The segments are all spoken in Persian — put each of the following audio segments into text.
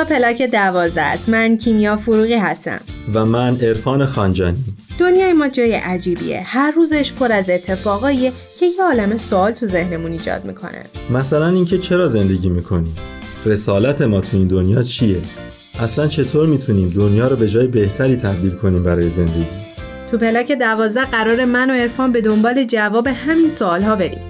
اینجا پلاک دوازده است. من کینیا فروغی هستم. و من عرفان خانجانی. دنیای ما جای عجیبیه. هر روزش پر از اتفاقاییه که یه عالم سوال تو ذهنمون ایجاد می‌کنه. مثلا اینکه چرا زندگی می‌کنیم؟ رسالت ما تو این دنیا چیه؟ اصلا چطور می‌تونیم دنیا رو به جای بهتری تبدیل کنیم برای زندگی؟ تو پلاک دوازده قرار من و عرفان به دنبال جواب همین سوال ها بریم.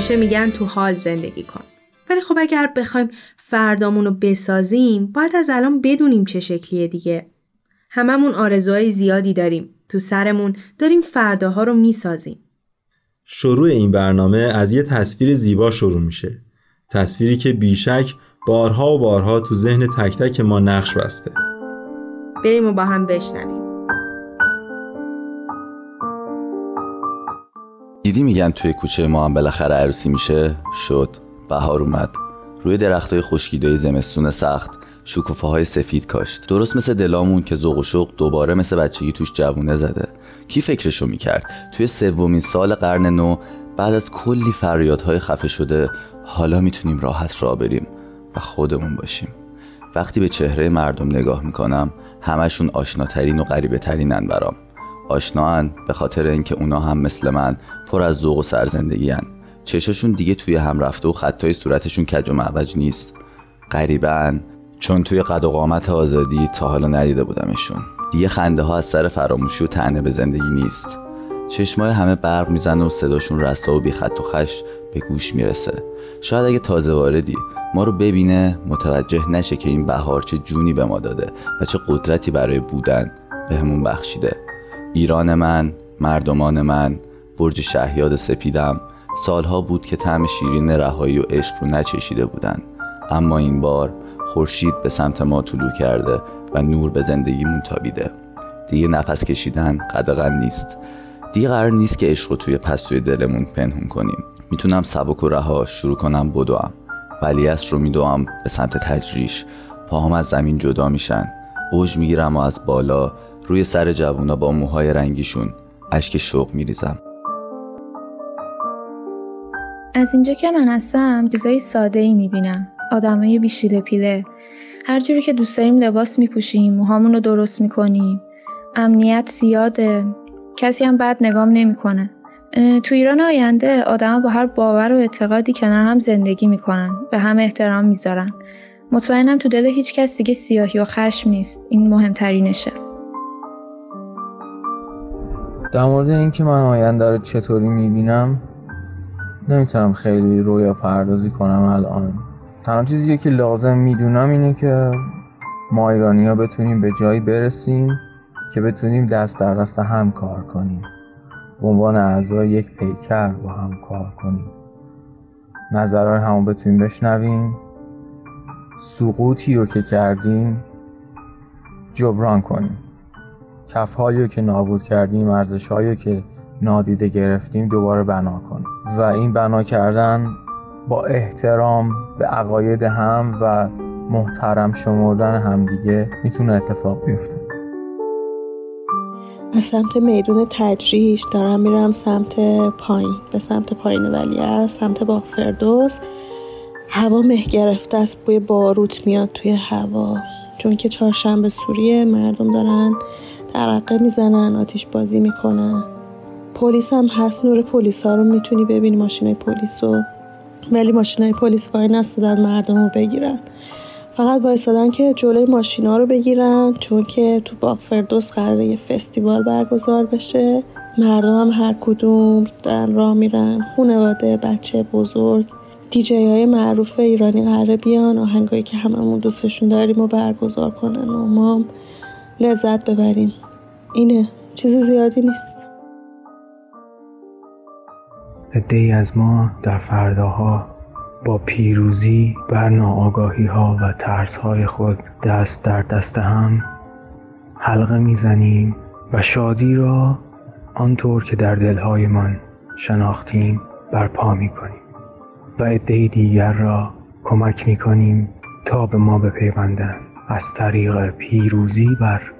همیشه میگن تو حال زندگی کن. ولی خب اگر بخوایم فردامون رو بسازیم باید از الان بدونیم چه شکلیه دیگه. هممون آرزوهای زیادی داریم. تو سرمون داریم فرداها رو می‌سازیم. شروع این برنامه از یه تصویر زیبا شروع میشه. تصویری که بیشک بارها و بارها تو ذهن تک تک ما نقش بسته. بریم و با هم بشنویم. دیدی میگن توی کوچه ما هم بالاخره عروسی میشه؟ شد. بهار اومد. روی درختای خشکیده زمستون سخت شکوفه های سفید کاشت. درست مثل دلامون که ذوق و شوق دوباره مثل بچگی توش جوونه زده. کی فکرشو می‌کرد؟ توی سومین سال قرن نو بعد از کلی فریادهای خفه شده حالا می‌تونیم راحت را بریم و خودمون باشیم. وقتی به چهره مردم نگاه می‌کنم همشون آشناترین و غریبه ترینن برام. آشناان به خاطر اینکه اونا هم مثل من پر از ذوق و سرزندگی هن. چشاشون دیگه توی هم رفته و خطای صورتشون کج و معوج نیست. غریبن چون توی قد و قامت آزادی تا حالا ندیده بودمشون دیگه خنده ها از سر فراموشی و تنه به زندگی نیست. چشمای همه برق می‌زنه و صداشون رسا و بی خط و خش به گوش می‌رسه. شاید اگه تازه واردی ما رو ببینه متوجه نشه که این بهار چه جونی به ما داده و چه قدرتی برای بودن بهمون بخشیده. ایران من مردمان من برج شهیاد سپیدم سالها بود که طعم شیرین رهایی و عشق رو نچشیده بودن. اما این بار خورشید به سمت ما طلوع کرده و نور به زندگیمون تابیده. دیگه نفس کشیدن قدغن نیست. دیگه قرار نیست که عشق رو توی پستوی دلمون پنهون کنیم. می‌تونم سبک و رها شروع کنم بدوم ولیعصر رو میدوم به سمت تجریش. پاهم از زمین جدا میشن. اوج می‌گیرم و از بالا روی سر جوونا با موهای رنگیشون اشک شوق میریزم. از اینجا که من هستم دیزای ساده ای می‌بینم. آدمای بیشیده پیله هر جوری که دوست داریم لباس میپوشیم موهامون رو درست می‌کنیم. امنیت زیاده. کسی هم بد نگام نمی‌کنه. تو ایران آینده آدما با هر باور و اعتقادی کنار هم زندگی می‌کنن. به هم احترام می‌ذارن. مطمئنم تو دل هیچ کس دیگه سیاهی و خشم نیست. این مهمترینشه. در مورد اینکه من آینده رو چطوری می‌بینم نمی‌تونم خیلی رویا پردازی کنم الان. تنها چیزی که لازم می‌دونم اینه که ما ایرانی ها بتونیم به جایی برسیم که بتونیم دست در دست هم کار کنیم. به عنوان اعضای یک پیکر با هم کار کنیم. نظرهای همون بتونیم بشنویم. سقوطی رو که کردیم جبران کنیم. کفهایی که نابود کردیم ارزشهایی که نادیده گرفتیم دوباره بنا کنیم. و این بنا کردن با احترام به عقاید هم و محترم شمردن همدیگه می‌تونه اتفاق بیفته. از سمت میدون تجریش دارم میرم سمت پایین. به سمت پایین ولیه سمت باغ فردوس. هوا مه گرفته است بوی باروت میاد توی هوا. چون که چهارشنبه سوریه مردم دارن درقه می‌زنن آتیش بازی می‌کنن. پلیس هم هست نور پلیس ها رو می‌تونی ببینی ماشین پلیس رو. ولی ماشین های پلیس وای نستدن مردم رو بگیرن. فقط وایستادن که جلوی ماشین ها رو بگیرن چون که تو باغ فردوس قراره یه فستیوال برگزار بشه. مردم هم هر کدوم دارن راه میرن. خونواده بچه بزرگ. دیجی های معروف ایرانی قراره بیان آهنگایی که هممون دوستشون داریم و برگزار کنن. و ما لذت ببریم اینه. چیز زیادی نیست. عده از ما در فرداها با پیروزی بر ناآگاهی ها و ترس های خود دست در دست هم حلقه می‌زنیم و شادی را آنطور که در دلهایمان شناختیم برپا می‌کنیم و عده دیگر را کمک می‌کنیم تا به ما بپیوندند. از طریق پیروزی بر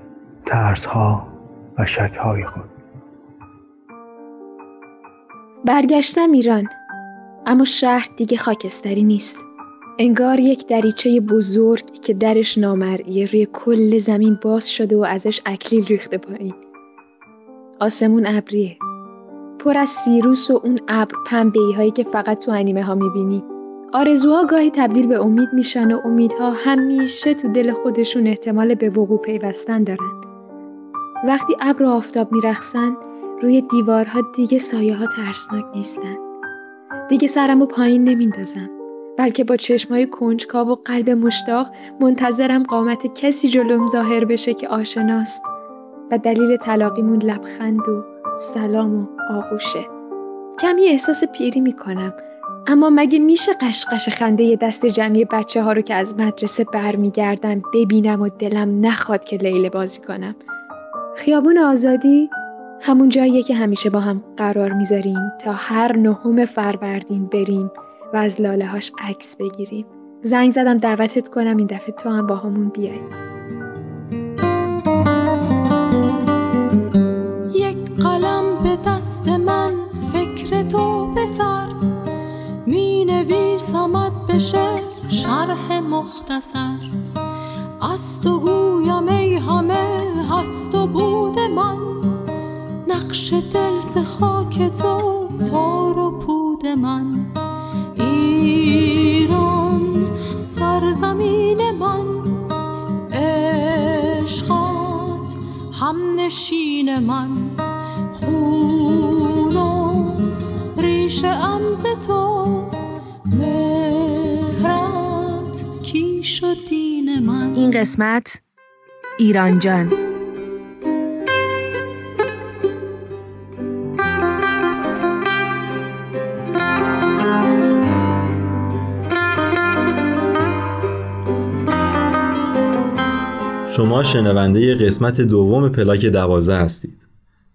ترس ها و شک های خود. برگشتم ایران اما شهر دیگه خاکستری نیست. انگار یک دریچه بزرگ که درش نامرئیه روی کل زمین باز شده و ازش اکلیل ریخته پایین. آسمون ابریه. پر از سیروس و اون ابر پنبه هایی که فقط تو انیمه ها می‌بینی. آرزوها گاهی تبدیل به امید میشن و امیدها همیشه تو دل خودشون احتمال به وقوع پیوستن دارن. وقتی ابر و آفتاب میرخسن روی دیوارها دیگه سایه ها ترسناک نیستن. دیگه سرمو پایین نمیندازم بلکه با چشمای کنجکاو و قلب مشتاق منتظرم قامت کسی جلوم ظاهر بشه که آشناست و دلیل تلاقیمون لبخند و سلام و آغوشه. کمی احساس پیری می‌کنم. اما مگه میشه قشقش خنده دست جمعی بچه ها رو که از مدرسه برمیگردن ببینم و دلم نخواد که لیله بازی کنم؟ خیابون آزادی همون جاییه که همیشه با هم قرار می‌ذاریم تا هر نهم فروردین بریم و از لاله هاش عکس بگیریم. زنگ زدم دعوتت کنم این دفعه تو هم با همون بیای. بشه شرح مختصر. از تو گویم ای همه هست و بود من. نقش دل ز خاک تو تار و پود من. ایران سرزمین من. عشقات هم نشین من. خون و ریش امز تو این قسمت ایران جان. شما شنونده قسمت دوم پلاک دوازده هستید.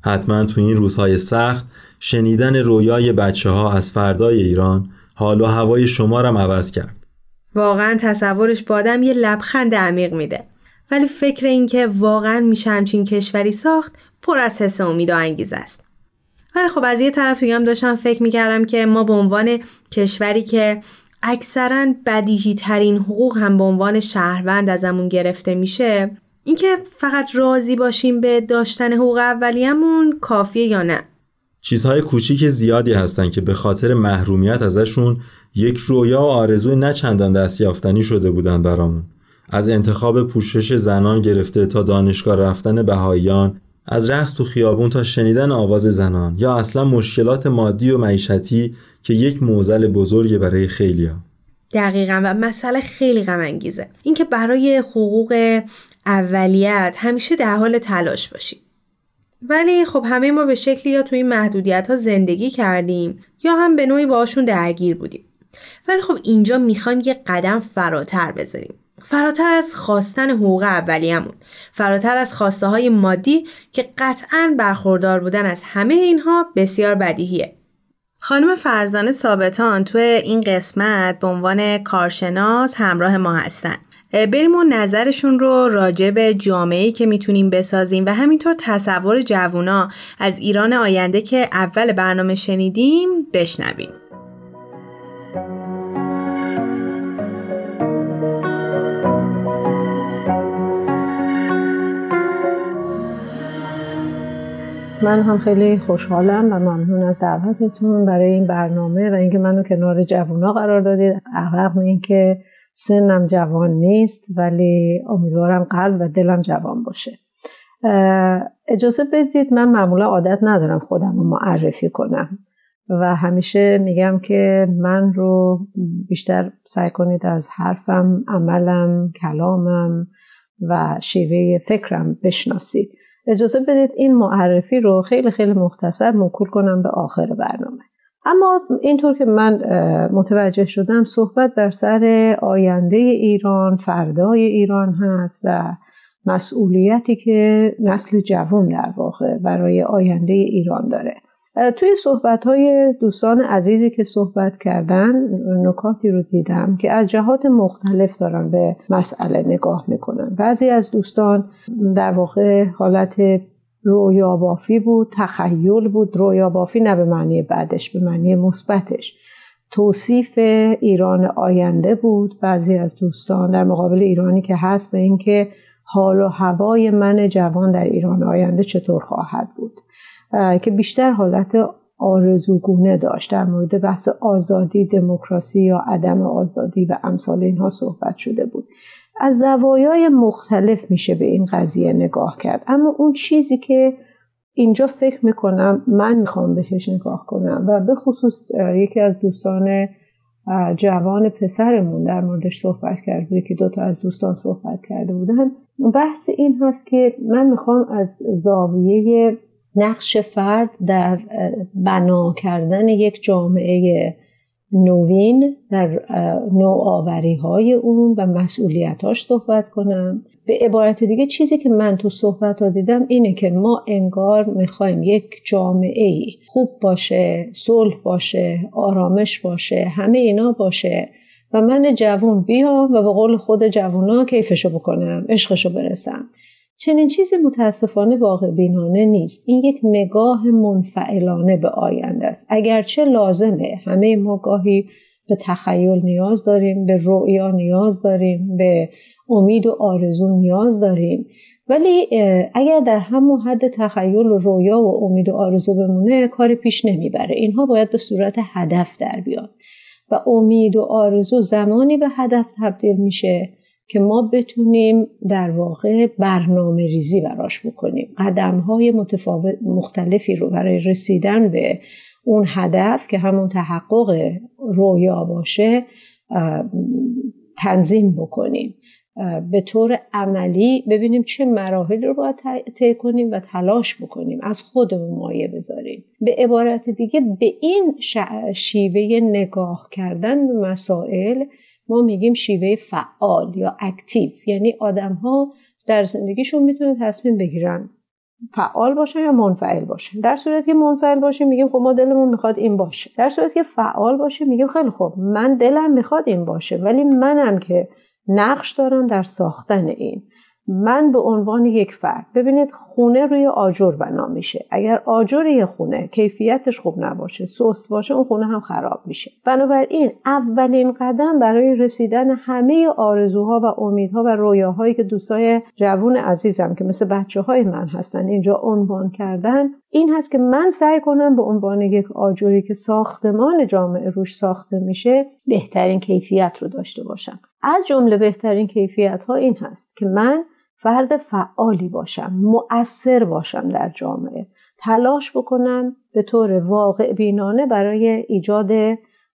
حتما تو این روزهای سخت شنیدن رویای بچه ها از فردای ایران حال و هوای شما رم عوض کرد. واقعا تصورش با آدم یه لبخند عمیق میده. ولی فکر این که واقعا میشه همچین کشوری ساخت پر از حس امید و انگیزه است. ولی خب از یه طرف دیگه هم داشتم فکر می‌کردم که ما به عنوان کشوری که اکثرا بدیهی ترین حقوق هم به عنوان شهروند ازمون گرفته میشه اینکه فقط راضی باشیم به داشتن حقوق اولیه‌مون کافیه یا نه. چیزهای کوچیک زیادی هستن که به خاطر محرومیت ازشون یک رویا و آرزوی نه چندان دست یافتنی شده بودن برامون. از انتخاب پوشش زنان گرفته تا دانشگاه رفتن بهاییان از رقص تو خیابون تا شنیدن آواز زنان یا اصلا مشکلات مادی و معیشتی که یک موزل بزرگ برای خیلیا. دقیقا و مسئله خیلی غم انگیزه اینکه برای حقوق اولیت همیشه در حال تلاش باشیم ولی خب همه ما به شکلی یا توی این محدودیت ها زندگی کردیم یا هم به نوعی باشون درگیر بودیم. ولی خب اینجا می‌خوایم یه قدم فراتر بذاریم. فراتر از خواستن حقوق اولیه‌مون فراتر از خواسته های مادی که قطعا برخوردار بودن از همه اینها بسیار بدیهیه. خانم فرزانه ثابتان تو این قسمت به عنوان کارشناس همراه ما هستن. بریم و نظرشون رو راجع به جامعه‌ای که می‌تونیم بسازیم و همینطور تصور جوونا از ایران آینده که اول برنامه شنیدیم بشنویم. من هم خیلی خوشحالم و ممنون از دعوتتون برای این برنامه و اینکه منو کنار جوونا قرار دادید. رغم اینکه سنم جوان نیست ولی امیدوارم قلب و دلم جوان باشه. اجازه بدید من معمولا عادت ندارم خودم رو معرفی کنم و همیشه میگم که من رو بیشتر سعی کنید از حرفم عملم کلامم و شیوه فکرم بشناسید. اجازه بدید این معرفی رو خیلی خیلی مختصر موکول کنم به آخر برنامه. اما اینطور که من متوجه شدم صحبت در سر آینده ایران فردای ایران هست و مسئولیتی که نسل جوان در واقع برای آینده ایران داره. توی صحبت های دوستان عزیزی که صحبت کردن نکاتی رو دیدم که از جهات مختلف دارن به مسئله نگاه می‌کنن. بعضی از دوستان در واقع حالت رویا بافی بود تخیل بود. رویا بافی نه به معنی بعدش به معنی مثبتش. توصیف ایران آینده بود. بعضی از دوستان در مقابل ایرانی که هست به اینکه حال و هوای من جوان در ایران آینده چطور خواهد بود. که بیشتر حالت آرزوگونه داشت. در مورد بحث آزادی دموکراسی یا عدم آزادی و امثال اینها صحبت شده بود. از زوایای مختلف میشه به این قضیه نگاه کرد. اما اون چیزی که اینجا فکر می‌کنم من می‌خوام بهش نگاه کنم و به خصوص یکی از دوستان جوان پسرمون در موردش صحبت کرده که دوتا از دوستان صحبت کرده بودن. بحث این هست که من می‌خوام از زاویه نقش فرد در بنا کردن یک جامعه نوین در نوآوری های اون و مسئولیتاش صحبت کنم. به عبارت دیگه چیزی که من تو صحبت ها دیدم اینه که ما انگار می‌خوایم یک جامعه خوب باشه صلح باشه آرامش باشه همه اینا باشه و من جوون بیام و به قول خود جوونا کیفشو بکنم عشقشو برسم. چنین چیزی متاسفانه واقع بینانه نیست. این یک نگاه منفعلانه به آینده است. اگرچه لازمه همه ما گاهی به تخیل نیاز داریم به رؤیا نیاز داریم به امید و آرزو نیاز داریم. ولی اگر در همون حد تخیل و رویا و امید و آرزو بمونه کاری پیش نمی‌بره. اینها باید به صورت هدف در بیاد و امید و آرزو زمانی به هدف تبدیل میشه که ما بتونیم در واقع برنامه ریزی براش بکنیم. قدم های متفاوت مختلفی رو برای رسیدن به اون هدف که همون تحقق رویا باشه تنظیم بکنیم. به طور عملی ببینیم چه مراحلی رو باید طی کنیم و تلاش بکنیم. از خودمون مایه بذاریم. به عبارت دیگه به این شیوه نگاه کردن به مسائل ما میگیم شیوه فعال یا اکتیو. یعنی آدم ها در زندگیشون می‌تونه تصمیم بگیرن فعال باشه یا منفعل باشه. در صورتی که منفعل باشه میگیم خب ما دلمون می‌خواد این باشه. در صورتی که فعال باشه میگیم خیلی خب من دلم می‌خواد این باشه ولی منم که نقش دارم در ساختن این. من به عنوان یک فرد ببینید خونه روی آجر بنا میشه. اگر آجر یه خونه کیفیتش خوب نباشه سست باشه اون خونه هم خراب میشه. بنابراین اولین قدم برای رسیدن همه آرزوها و امیدها و رویاهایی که دوستای جوون عزیزم که مثل بچه های من هستن اینجا عنوان کردن این هست که من سعی کنم به عنوان یک آجوری که ساختمان جامعه روش ساخته میشه بهترین کیفیت رو داشته باشم. از جمله بهترین کیفیت ها این هست که من فرد فعالی باشم مؤثر باشم در جامعه. تلاش بکنم به طور واقع بینانه برای ایجاد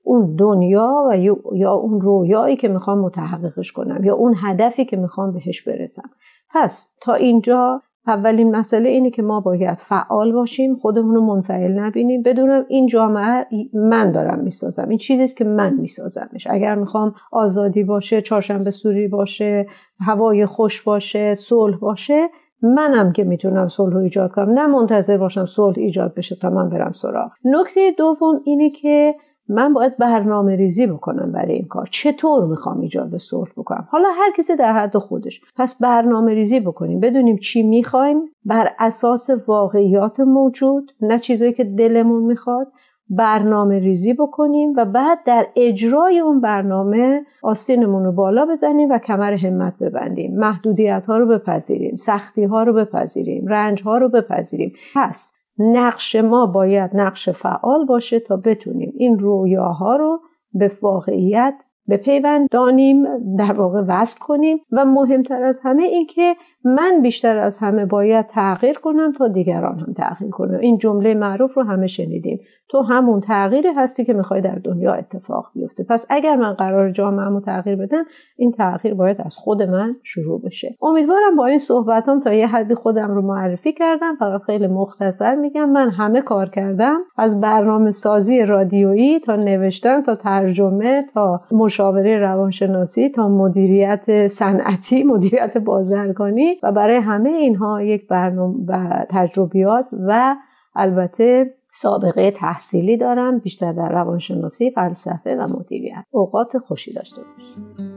اون دنیا و یا اون رویایی که می‌خوام متحققش کنم یا اون هدفی که می‌خوام بهش برسم. پس تا اینجا اولین مسئله اینه که ما باید فعال باشیم خودمون رو منفعل نبینیم. بدونم این جامعه من دارم می‌سازم. این چیزیست که من میسازمش. اگر می‌خوام آزادی باشه چهارشنبه سوری باشه هوای خوش باشه صلح باشه منم که می‌تونم صلح ایجاد کنم نه منتظر باشم صلح ایجاد بشه تا من برم سراغ. نکته دوم اینه که من باید برنامه ریزی بکنم برای این کار. چطور می‌خوام ایجاد صلح بکنم؟ حالا هر کسی در حد خودش. پس برنامه ریزی بکنیم. بدونیم چی می‌خوایم. بر اساس واقعیات موجود نه چیزایی که دلمون می‌خواد. برنامه ریزی بکنیم و بعد در اجرای اون برنامه آستینمون رو بالا بزنیم و کمر همت ببندیم. محدودیت ها رو بپذیریم سختی ها رو بپذیریم رنج ها رو بپذیریم. پس نقش ما باید نقش فعال باشه تا بتونیم این رویاها رو به واقعیت به پیوند دانیم در واقع وصل کنیم و مهمتر از همه این که من بیشتر از همه باید تغییر کنم تا دیگران هم تغییر کنم این جمله معروف رو همه شنیدیم. تو همون تغییری هستی که می‌خوای در دنیا اتفاق بیفته. پس اگر من قرار جامعهمو تغییر بدم این تغییر باید از خود من شروع بشه. امیدوارم با این صحبتام تا یه حدی خودم رو معرفی کردم. فقط خیلی مختصر میگم من همه کار کردم. از برنامه سازی رادیویی تا نوشتن تا ترجمه تا مشاوره روانشناسی تا مدیریت صنعتی مدیریت بازرگانی. و برای همه اینها یک برنامه و تجربیات و البته سابقه تحصیلی دارم بیشتر در روانشناسی فلسفه و مدیریت. اوقات خوشی داشته باشید.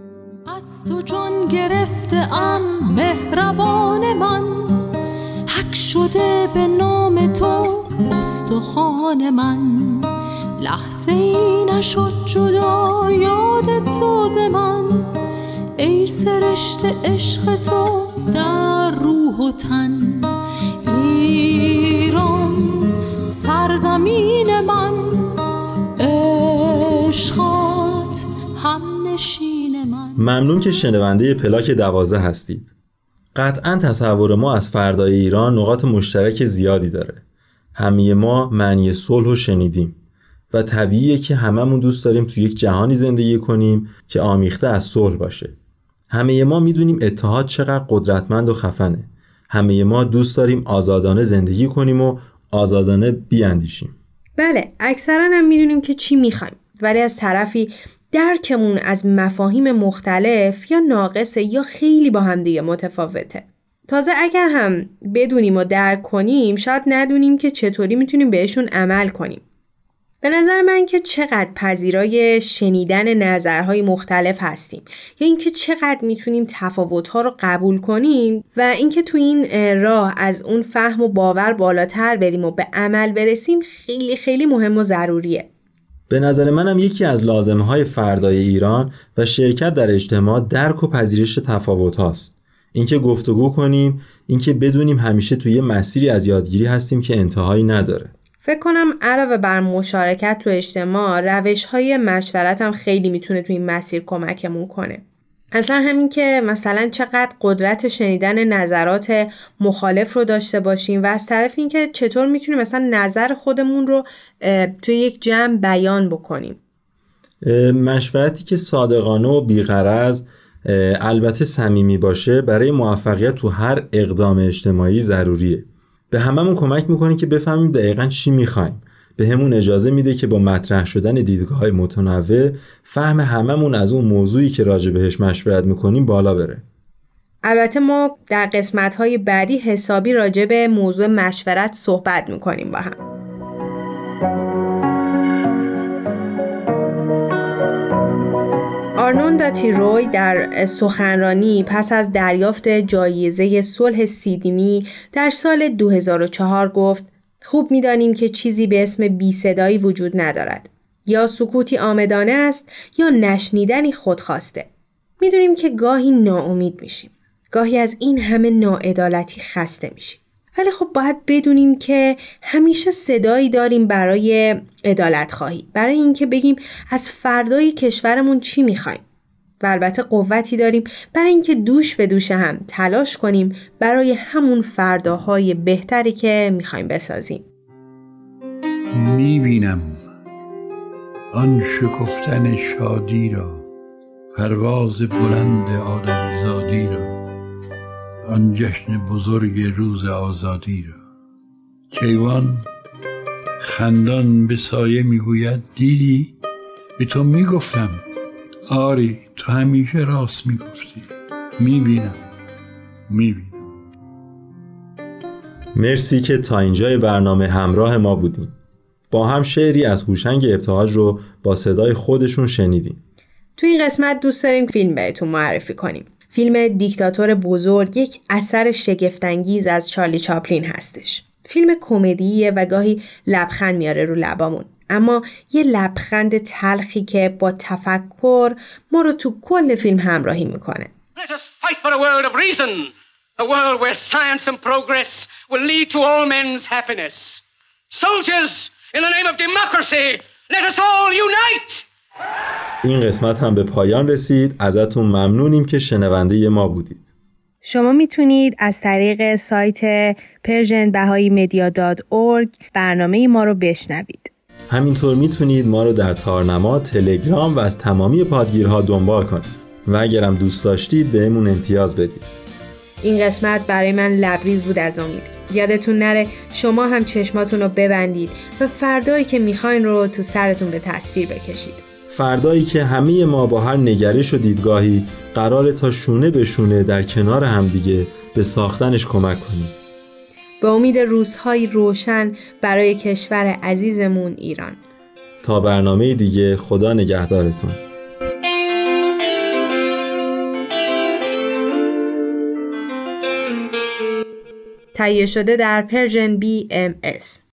از تو جان گرفته ام مهربان من. حک شده به نام تو استخوان من. لحظه ای نشد جدا یاد تو ز من. ای سرشت عشق تو در روح و تن. سرزمین من عشقات هم نشین من. ممنون که شنونده پلاک دوازده هستید. قطعا تصور ما از فردای ایران نقاط مشترک زیادی داره. همه ما معنی صلح رو شنیدیم و طبیعیه که هممون دوست داریم تو یک جهانی زندگی کنیم که آمیخته از صلح باشه. همه ما می‌دونیم اتحاد چقدر قدرتمند و خفنه. همه ما دوست داریم آزادانه زندگی کنیم و آزادانه بیاندیشیم. بله اکثرا هم می‌دونیم که چی می‌خوایم. ولی از طرفی درکمون از مفاهیم مختلف یا ناقصه یا خیلی با هم دیگه متفاوته. تازه اگر هم بدونیم و درک کنیم شاید ندونیم که چطوری می‌تونیم بهشون عمل کنیم. به نظر من که چقدر پذیرای شنیدن نظرهای مختلف هستیم یا اینکه چقدر می‌تونیم تفاوتها رو قبول کنیم و اینکه تو این راه از اون فهم و باور بالاتر بریم و به عمل برسیم خیلی خیلی مهم و ضروریه. به نظر منم یکی از لازمه های فردای ایران و شرکت در اجتماع درک و پذیرش تفاوت هاست اینکه گفتگو کنیم اینکه بدونیم همیشه توی مسیری از یادگیری هستیم که انتهایی نداره. فکر کنم علاوه بر مشارکت تو اجتماع روش های مشورت هم خیلی می‌تونه تو این مسیر کمکمون کنه. اصلا همین که مثلا چقدر قدرت شنیدن نظرات مخالف رو داشته باشیم و از طرف اینکه چطور می‌تونیم مثلا نظر خودمون رو توی یک جمع بیان بکنیم مشورتی که صادقانه و بیغرض البته صمیمی باشه برای موفقیت تو هر اقدام اجتماعی ضروریه به هممون کمک می‌کنه که بفهمیم دقیقا چی می‌خوایم. به همون اجازه میده که با مطرح شدن دیدگاه های متنوع فهم هممون از اون موضوعی که راجع بهش مشورت می‌کنیم بالا بره. البته ما در قسمت های بعدی حسابی راجع به موضوع مشورت صحبت می‌کنیم با هم. آرنون تیروی در سخنرانی پس از دریافت جایزه صلح سیدنی در سال 2004 گفت خوب می‌دانیم که چیزی به اسم بی صدایی وجود ندارد. یا سکوتی آمدانه است یا نشنیدنی خودخواسته. می‌دونیم که گاهی ناامید میشیم. گاهی از این همه ناعدالتی خسته میشیم. ولی خب باید بدونیم که همیشه صدایی داریم برای عدالت خواهی. برای اینکه بگیم از فردای کشورمون چی می‌خوایم. و البته قوتی داریم. برای اینکه دوش به دوش هم تلاش کنیم برای همون فرداهای بهتری که می‌خوایم بسازیم. می‌بینم آن شکفتن شادی را پرواز بلند آدمیزادی را. آن جشن بزرگ روز آزادی را. کیوان خندان به سایه می‌گوید دیدی؟ به تو می‌گفتم آری تو همیشه راست می‌گفتی. می‌بینم می‌بینم. مرسی که تا اینجای برنامه همراه ما بودیم با هم شعری از هوشنگ ابتهاج رو با صدای خودشون شنیدیم. تو این قسمت دوست داریم فیلم بهتون معرفی کنیم. فیلم دیکتاتور بزرگ یک اثر شگفتانگیز از چارلی چاپلین هستش فیلم کمدیه و گاهی لبخند میاره رو لبامون اما یه لبخند تلخی که با تفکر ما رو تو کل فیلم همراهی می‌کنه Let us fight for a world of reason, a world where science and progress will lead to all men's happiness. Soldiers, in the name of democracy, let us all unite! این قسمت هم به پایان رسید ازتون ممنونیم که شنونده ما بودید شما می‌تونید از طریق سایت پرژن بهایی برنامه ما رو بشنوید همینطور می‌تونید ما رو در تارنما، تلگرام و از تمامی پادگیرها دنبال کنید و اگرم دوست داشتید بهمون امتیاز بدید. این قسمت برای من لبریز بود از امید. یادتون نره شما هم چشماتون رو ببندید و فردایی که می‌خواین رو تو سرتون به تصویر بکشید. فردایی که همه ما با هر نگرش و دیدگاهی قرار تا شونه به شونه در کنار همدیگه به ساختنش کمک کنیم. به امید روزهای روشن برای کشور عزیزمون ایران. تا برنامه دیگه خدا نگهدارتون. تهیه شده در Persian BMS